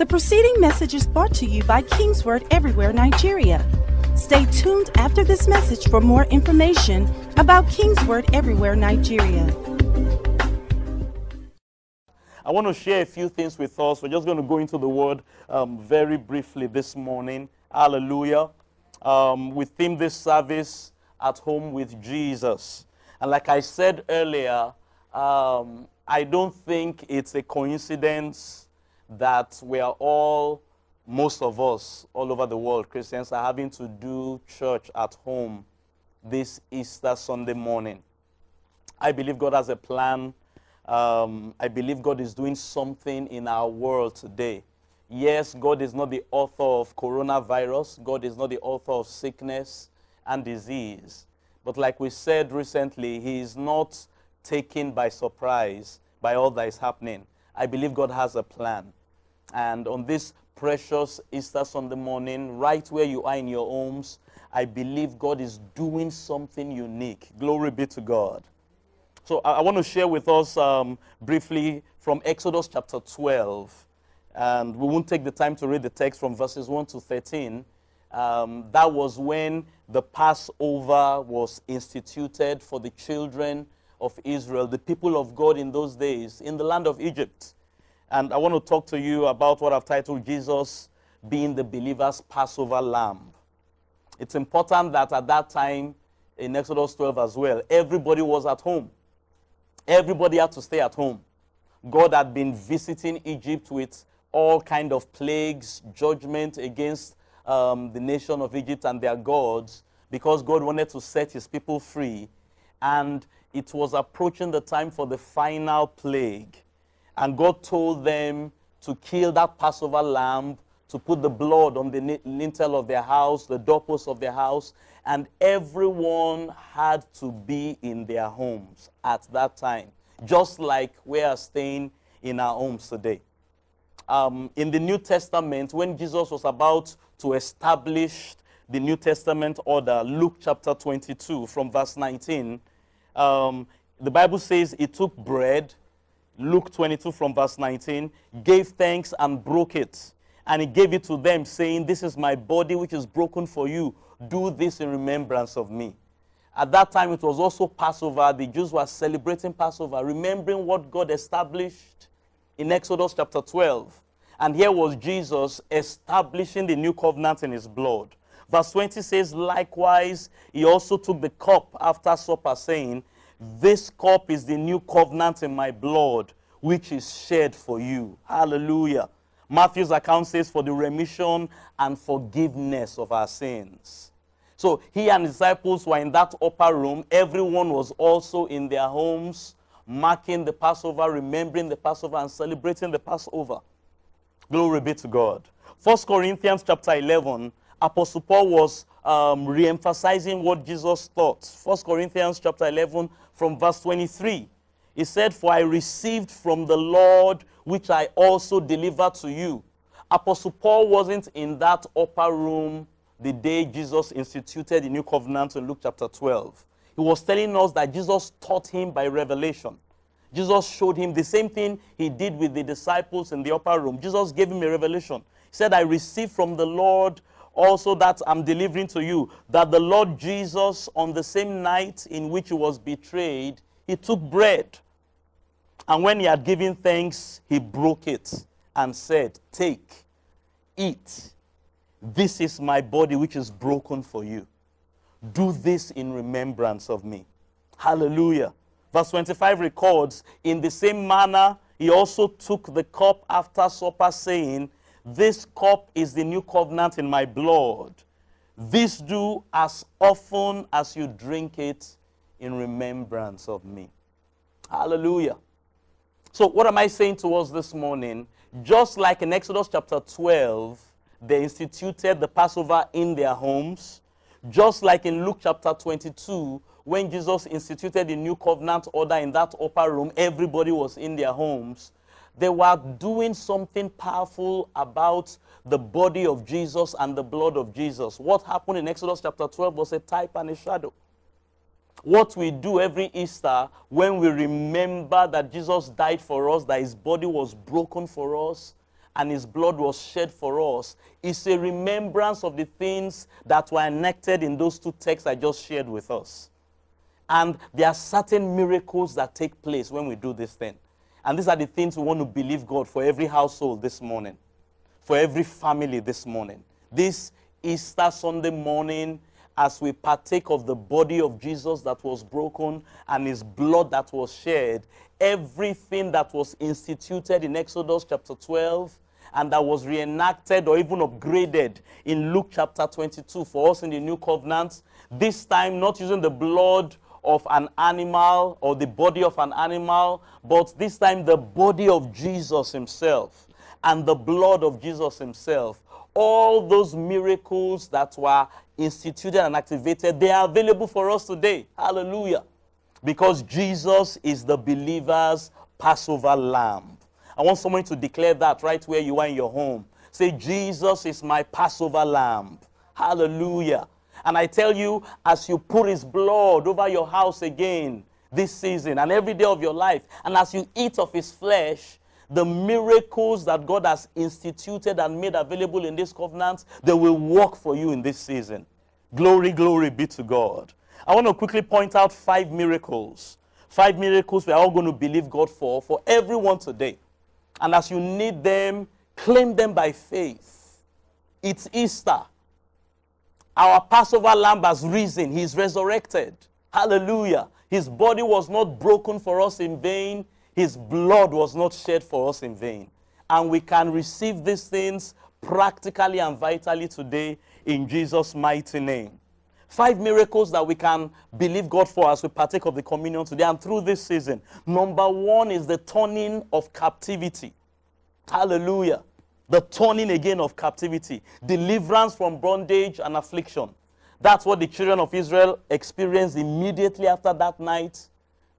The preceding message is brought to you by Kingsword Everywhere Nigeria. Stay tuned after this message for more information about Kingsword Everywhere Nigeria. I want to share a few things with us. We're just going to go into the word um, very briefly this morning. Hallelujah. Um, we theme this service at home with Jesus. And like I said earlier, um, I don't think it's a coincidence that we are all, most of us all over the world, Christians, are having to do church at home this Easter Sunday morning. I believe God has a plan. Um, I believe God is doing something in our world today. Yes, God is not the author of coronavirus, God is not the author of sickness and disease. But like we said recently, He is not taken by surprise by all that is happening. I believe God has a plan. And on this precious Easter Sunday morning, right where you are in your homes, I believe God is doing something unique. Glory be to God. So I, I want to share with us um, briefly from Exodus chapter 12. And we won't take the time to read the text from verses 1 to 13. Um, that was when the Passover was instituted for the children of Israel, the people of God in those days, in the land of Egypt. And I want to talk to you about what I've titled Jesus being the believer's Passover lamb. It's important that at that time, in Exodus 12 as well, everybody was at home. Everybody had to stay at home. God had been visiting Egypt with all kind of plagues, judgment against um, the nation of Egypt and their gods, because God wanted to set his people free. And it was approaching the time for the final plague. And God told them to kill that Passover lamb, to put the blood on the lintel of their house, the doorpost of their house, and everyone had to be in their homes at that time, just like we are staying in our homes today. Um, in the New Testament, when Jesus was about to establish the New Testament order, Luke chapter 22, from verse 19, um, the Bible says he took bread Luke 22 from verse 19, gave thanks and broke it. And he gave it to them, saying, This is my body which is broken for you. Do this in remembrance of me. At that time, it was also Passover. The Jews were celebrating Passover, remembering what God established in Exodus chapter 12. And here was Jesus establishing the new covenant in his blood. Verse 20 says, Likewise, he also took the cup after supper, saying, this cup is the new covenant in my blood, which is shed for you. Hallelujah. Matthew's account says, for the remission and forgiveness of our sins. So he and his disciples were in that upper room. Everyone was also in their homes, marking the Passover, remembering the Passover, and celebrating the Passover. Glory be to God. First Corinthians chapter 11, Apostle Paul was um, re-emphasizing what Jesus taught. First Corinthians chapter 11 from verse 23. He said, For I received from the Lord which I also delivered to you. Apostle Paul wasn't in that upper room the day Jesus instituted the new covenant in Luke chapter 12. He was telling us that Jesus taught him by revelation. Jesus showed him the same thing he did with the disciples in the upper room. Jesus gave him a revelation. He said, I received from the Lord also that I'm delivering to you that the Lord Jesus, on the same night in which he was betrayed, he took bread. And when he had given thanks, he broke it and said, Take, eat. This is my body which is broken for you. Do this in remembrance of me. Hallelujah. Verse 25 records, In the same manner, he also took the cup after supper, saying, this cup is the new covenant in my blood. This do as often as you drink it in remembrance of me. Hallelujah. So, what am I saying to us this morning? Just like in Exodus chapter 12, they instituted the Passover in their homes, just like in Luke chapter 22, when Jesus instituted the new covenant order in that upper room, everybody was in their homes. They were doing something powerful about the body of Jesus and the blood of Jesus. What happened in Exodus chapter 12 was a type and a shadow. What we do every Easter when we remember that Jesus died for us, that his body was broken for us, and his blood was shed for us is a remembrance of the things that were enacted in those two texts I just shared with us. And there are certain miracles that take place when we do this thing. And these are the things we want to believe God for every household this morning, for every family this morning. This Easter Sunday morning, as we partake of the body of Jesus that was broken and his blood that was shed, everything that was instituted in Exodus chapter 12 and that was reenacted or even upgraded in Luke chapter 22 for us in the new covenant, this time not using the blood of an animal or the body of an animal, but this time the body of Jesus himself and the blood of Jesus himself. All those miracles that were instituted and activated, they are available for us today. Hallelujah. Because Jesus is the believer's Passover lamb. I want someone to declare that right where you are in your home. Say, Jesus is my Passover lamb. Hallelujah. And I tell you, as you pour his blood over your house again this season and every day of your life, and as you eat of his flesh, the miracles that God has instituted and made available in this covenant, they will work for you in this season. Glory, glory be to God. I want to quickly point out five miracles. Five miracles we're all going to believe God for, for everyone today. And as you need them, claim them by faith. It's Easter. Our Passover lamb has risen. He's resurrected. Hallelujah. His body was not broken for us in vain. His blood was not shed for us in vain. And we can receive these things practically and vitally today in Jesus' mighty name. Five miracles that we can believe God for as we partake of the communion today and through this season. Number one is the turning of captivity. Hallelujah the turning again of captivity, deliverance from bondage and affliction. That's what the children of Israel experienced immediately after that night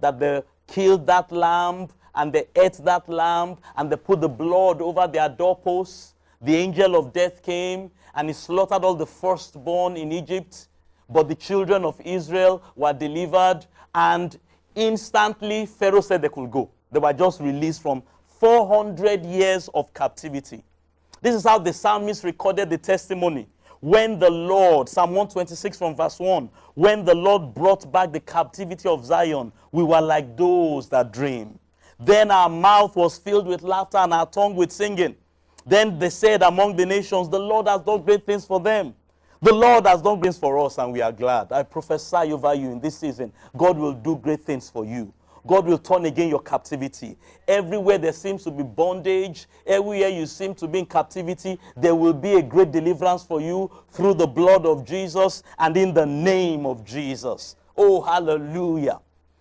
that they killed that lamb and they ate that lamb and they put the blood over their doorposts. The angel of death came and he slaughtered all the firstborn in Egypt. But the children of Israel were delivered and instantly Pharaoh said they could go. They were just released from 400 years of captivity. This is how the psalmist recorded the testimony. When the Lord, Psalm 126 from verse 1, when the Lord brought back the captivity of Zion, we were like those that dream. Then our mouth was filled with laughter and our tongue with singing. Then they said among the nations, The Lord has done great things for them. The Lord has done great things for us, and we are glad. I prophesy over you in this season. God will do great things for you. God will turn again your captivity. Everywhere there seems to be bondage, everywhere you seem to be in captivity, there will be a great deliverance for you through the blood of Jesus and in the name of Jesus. Oh, hallelujah.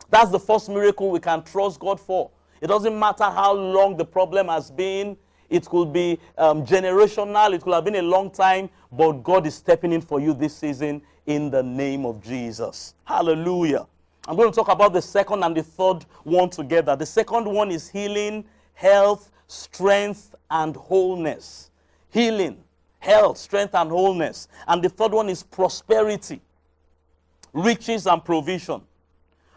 That's the first miracle we can trust God for. It doesn't matter how long the problem has been. It could be um, generational. It could have been a long time. But God is stepping in for you this season in the name of Jesus. Hallelujah. I'm going to talk about the second and the third one together. The second one is healing, health, strength, and wholeness. Healing, health, strength, and wholeness. And the third one is prosperity, riches, and provision.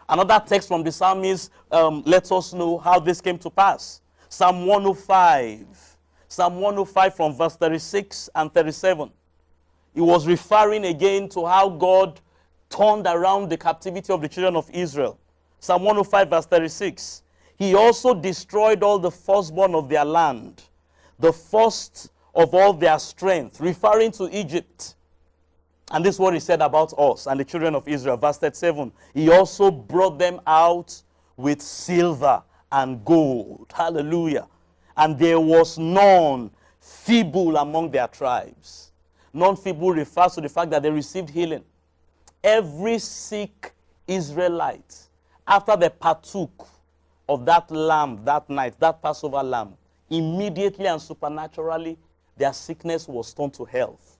Another text from the psalmist um, lets us know how this came to pass. Psalm 105. Psalm 105 from verse 36 and 37. He was referring again to how God turned around the captivity of the children of Israel. Psalm 105, verse 36. He also destroyed all the firstborn of their land, the first of all their strength, referring to Egypt. And this is what he said about us and the children of Israel. Verse 37. He also brought them out with silver and gold. Hallelujah. And there was none feeble among their tribes. Non feeble refers to the fact that they received healing every sick Israelite, after they partook of that lamb that night, that Passover lamb, immediately and supernaturally, their sickness was turned to health.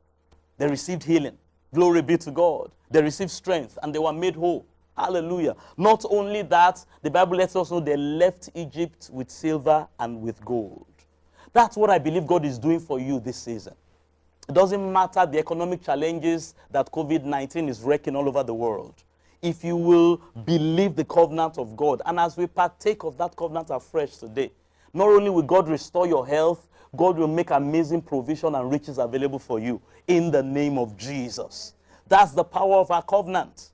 They received healing. Glory be to God. They received strength and they were made whole. Hallelujah. Not only that, the Bible lets us know they left Egypt with silver and with gold. That's what I believe God is doing for you this season. It doesn't matter the economic challenges that COVID 19 is wrecking all over the world. If you will believe the covenant of God, and as we partake of that covenant afresh today, not only will God restore your health, God will make amazing provision and riches available for you in the name of Jesus. That's the power of our covenant.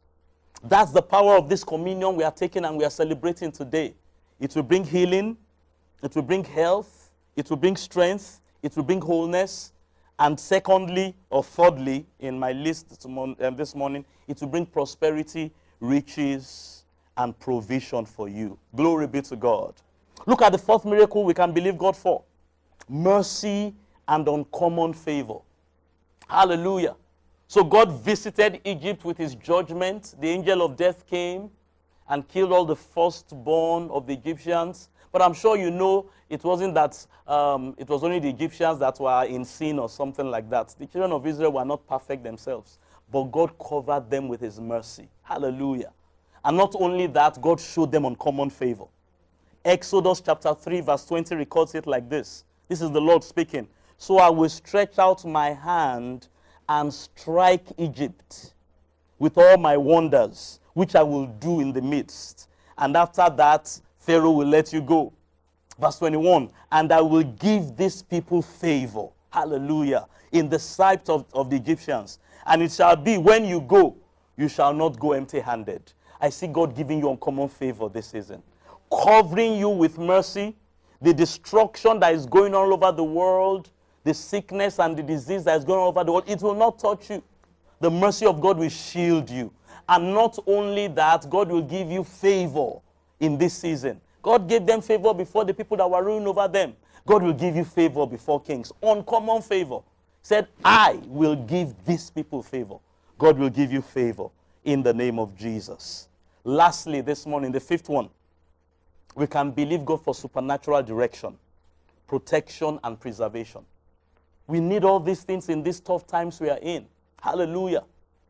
That's the power of this communion we are taking and we are celebrating today. It will bring healing, it will bring health, it will bring strength, it will bring wholeness. And secondly, or thirdly, in my list um, this morning, it will bring prosperity, riches, and provision for you. Glory be to God. Look at the fourth miracle we can believe God for mercy and uncommon favor. Hallelujah. So God visited Egypt with his judgment. The angel of death came and killed all the firstborn of the Egyptians. But I'm sure you know it wasn't that, um, it was only the Egyptians that were in sin or something like that. The children of Israel were not perfect themselves, but God covered them with his mercy. Hallelujah. And not only that, God showed them uncommon favor. Exodus chapter 3, verse 20 records it like this. This is the Lord speaking. So I will stretch out my hand and strike Egypt with all my wonders, which I will do in the midst. And after that, Pharaoh will let you go. Verse 21 And I will give these people favor. Hallelujah. In the sight of, of the Egyptians. And it shall be when you go, you shall not go empty handed. I see God giving you uncommon favor this season, covering you with mercy. The destruction that is going on all over the world, the sickness and the disease that is going on over the world, it will not touch you. The mercy of God will shield you. And not only that, God will give you favor in this season. God gave them favor before the people that were ruling over them. God will give you favor before kings. Uncommon favor. Said, I will give these people favor. God will give you favor in the name of Jesus. Lastly, this morning, the fifth one, we can believe God for supernatural direction, protection, and preservation. We need all these things in these tough times we are in. Hallelujah.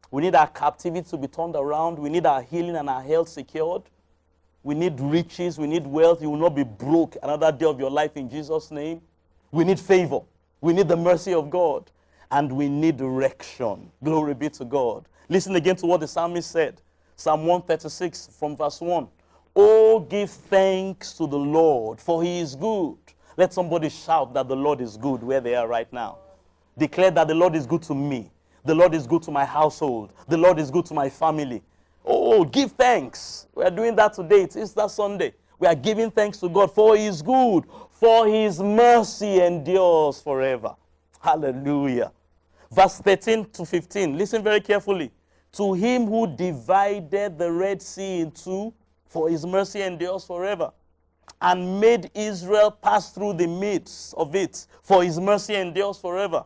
We need our captivity to be turned around. We need our healing and our health secured. We need riches. We need wealth. You will not be broke another day of your life in Jesus' name. We need favor. We need the mercy of God. And we need direction. Glory be to God. Listen again to what the psalmist said. Psalm 136 from verse 1. Oh, give thanks to the Lord, for he is good. Let somebody shout that the Lord is good where they are right now. Declare that the Lord is good to me. The Lord is good to my household. The Lord is good to my family. Oh, oh, give thanks. We are doing that today. It's Easter Sunday. We are giving thanks to God for His good, for His mercy endures forever. Hallelujah. Verse 13 to 15. Listen very carefully. To Him who divided the Red Sea in two, for His mercy endures forever, and made Israel pass through the midst of it, for His mercy endures forever.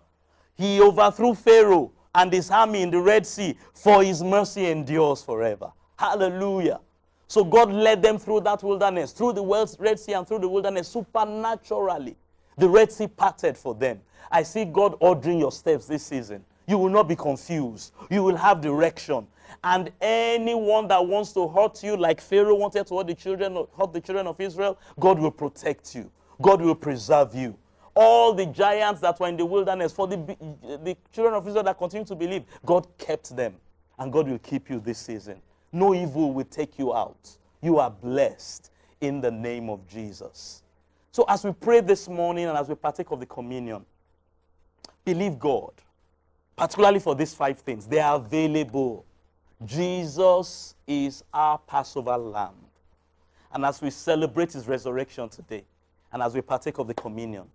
He overthrew Pharaoh and his army in the Red Sea, for his mercy endures forever. Hallelujah. So God led them through that wilderness, through the Red Sea and through the wilderness supernaturally. The Red Sea parted for them. I see God ordering your steps this season. You will not be confused. You will have direction. And anyone that wants to hurt you, like Pharaoh wanted to hurt the children, hurt the children of Israel, God will protect you. God will preserve you all the giants that were in the wilderness, for the, the children of Israel that continue to believe, God kept them. And God will keep you this season. No evil will take you out. You are blessed in the name of Jesus. So, as we pray this morning and as we partake of the communion, believe God, particularly for these five things. They are available. Jesus is our Passover lamb. And as we celebrate his resurrection today, and as we partake of the communion,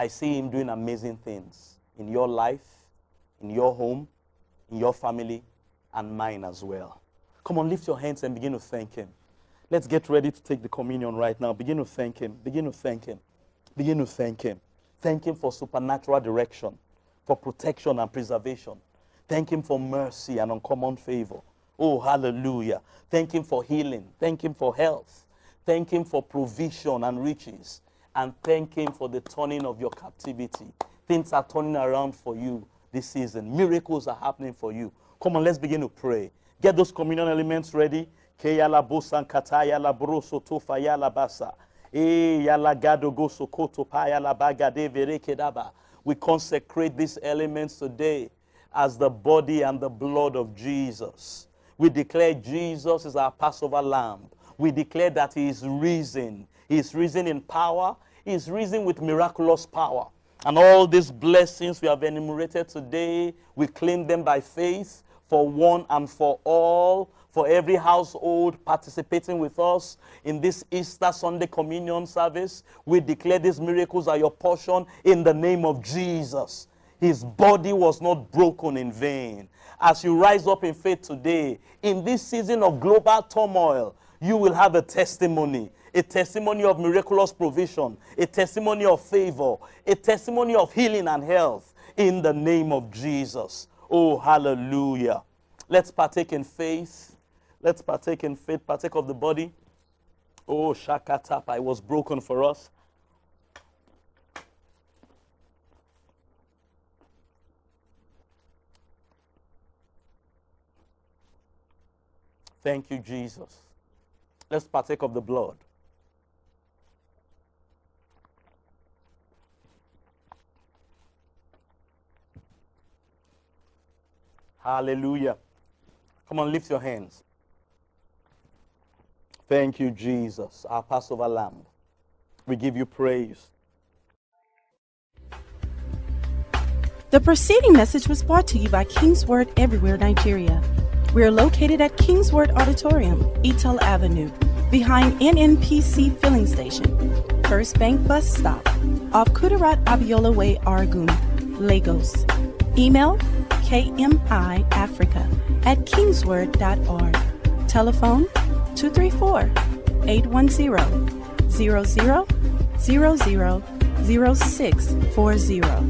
I see Him doing amazing things in your life, in your home, in your family, and mine as well. Come on, lift your hands and begin to thank Him. Let's get ready to take the communion right now. Begin to thank Him. Begin to thank Him. Begin to thank Him. Thank Him for supernatural direction, for protection and preservation. Thank Him for mercy and uncommon favor. Oh, hallelujah. Thank Him for healing. Thank Him for health. Thank Him for provision and riches and thank Him for the turning of your captivity. Things are turning around for you this season. Miracles are happening for you. Come on, let's begin to pray. Get those communion elements ready. We consecrate these elements today as the body and the blood of Jesus. We declare Jesus is our Passover lamb. We declare that he is risen. He is risen in power. He is risen with miraculous power. And all these blessings we have enumerated today, we claim them by faith for one and for all, for every household participating with us in this Easter Sunday communion service. We declare these miracles are your portion in the name of Jesus. His body was not broken in vain. As you rise up in faith today, in this season of global turmoil, you will have a testimony a testimony of miraculous provision, a testimony of favor, a testimony of healing and health in the name of Jesus. Oh, hallelujah. Let's partake in faith. Let's partake in faith, partake of the body. Oh, Shakatapa, it was broken for us. Thank you, Jesus. Let's partake of the blood. Hallelujah. Come on, lift your hands. Thank you, Jesus, our Passover lamb. We give you praise. The preceding message was brought to you by King's Word Everywhere, Nigeria. We are located at King's Word Auditorium, Etel Avenue, behind NNPC Filling Station, First Bank Bus Stop, off Kudirat Abiola Way, Oregun, Lagos. Email kmiafrica at kingsword.org. Telephone 234 810 0000 0640.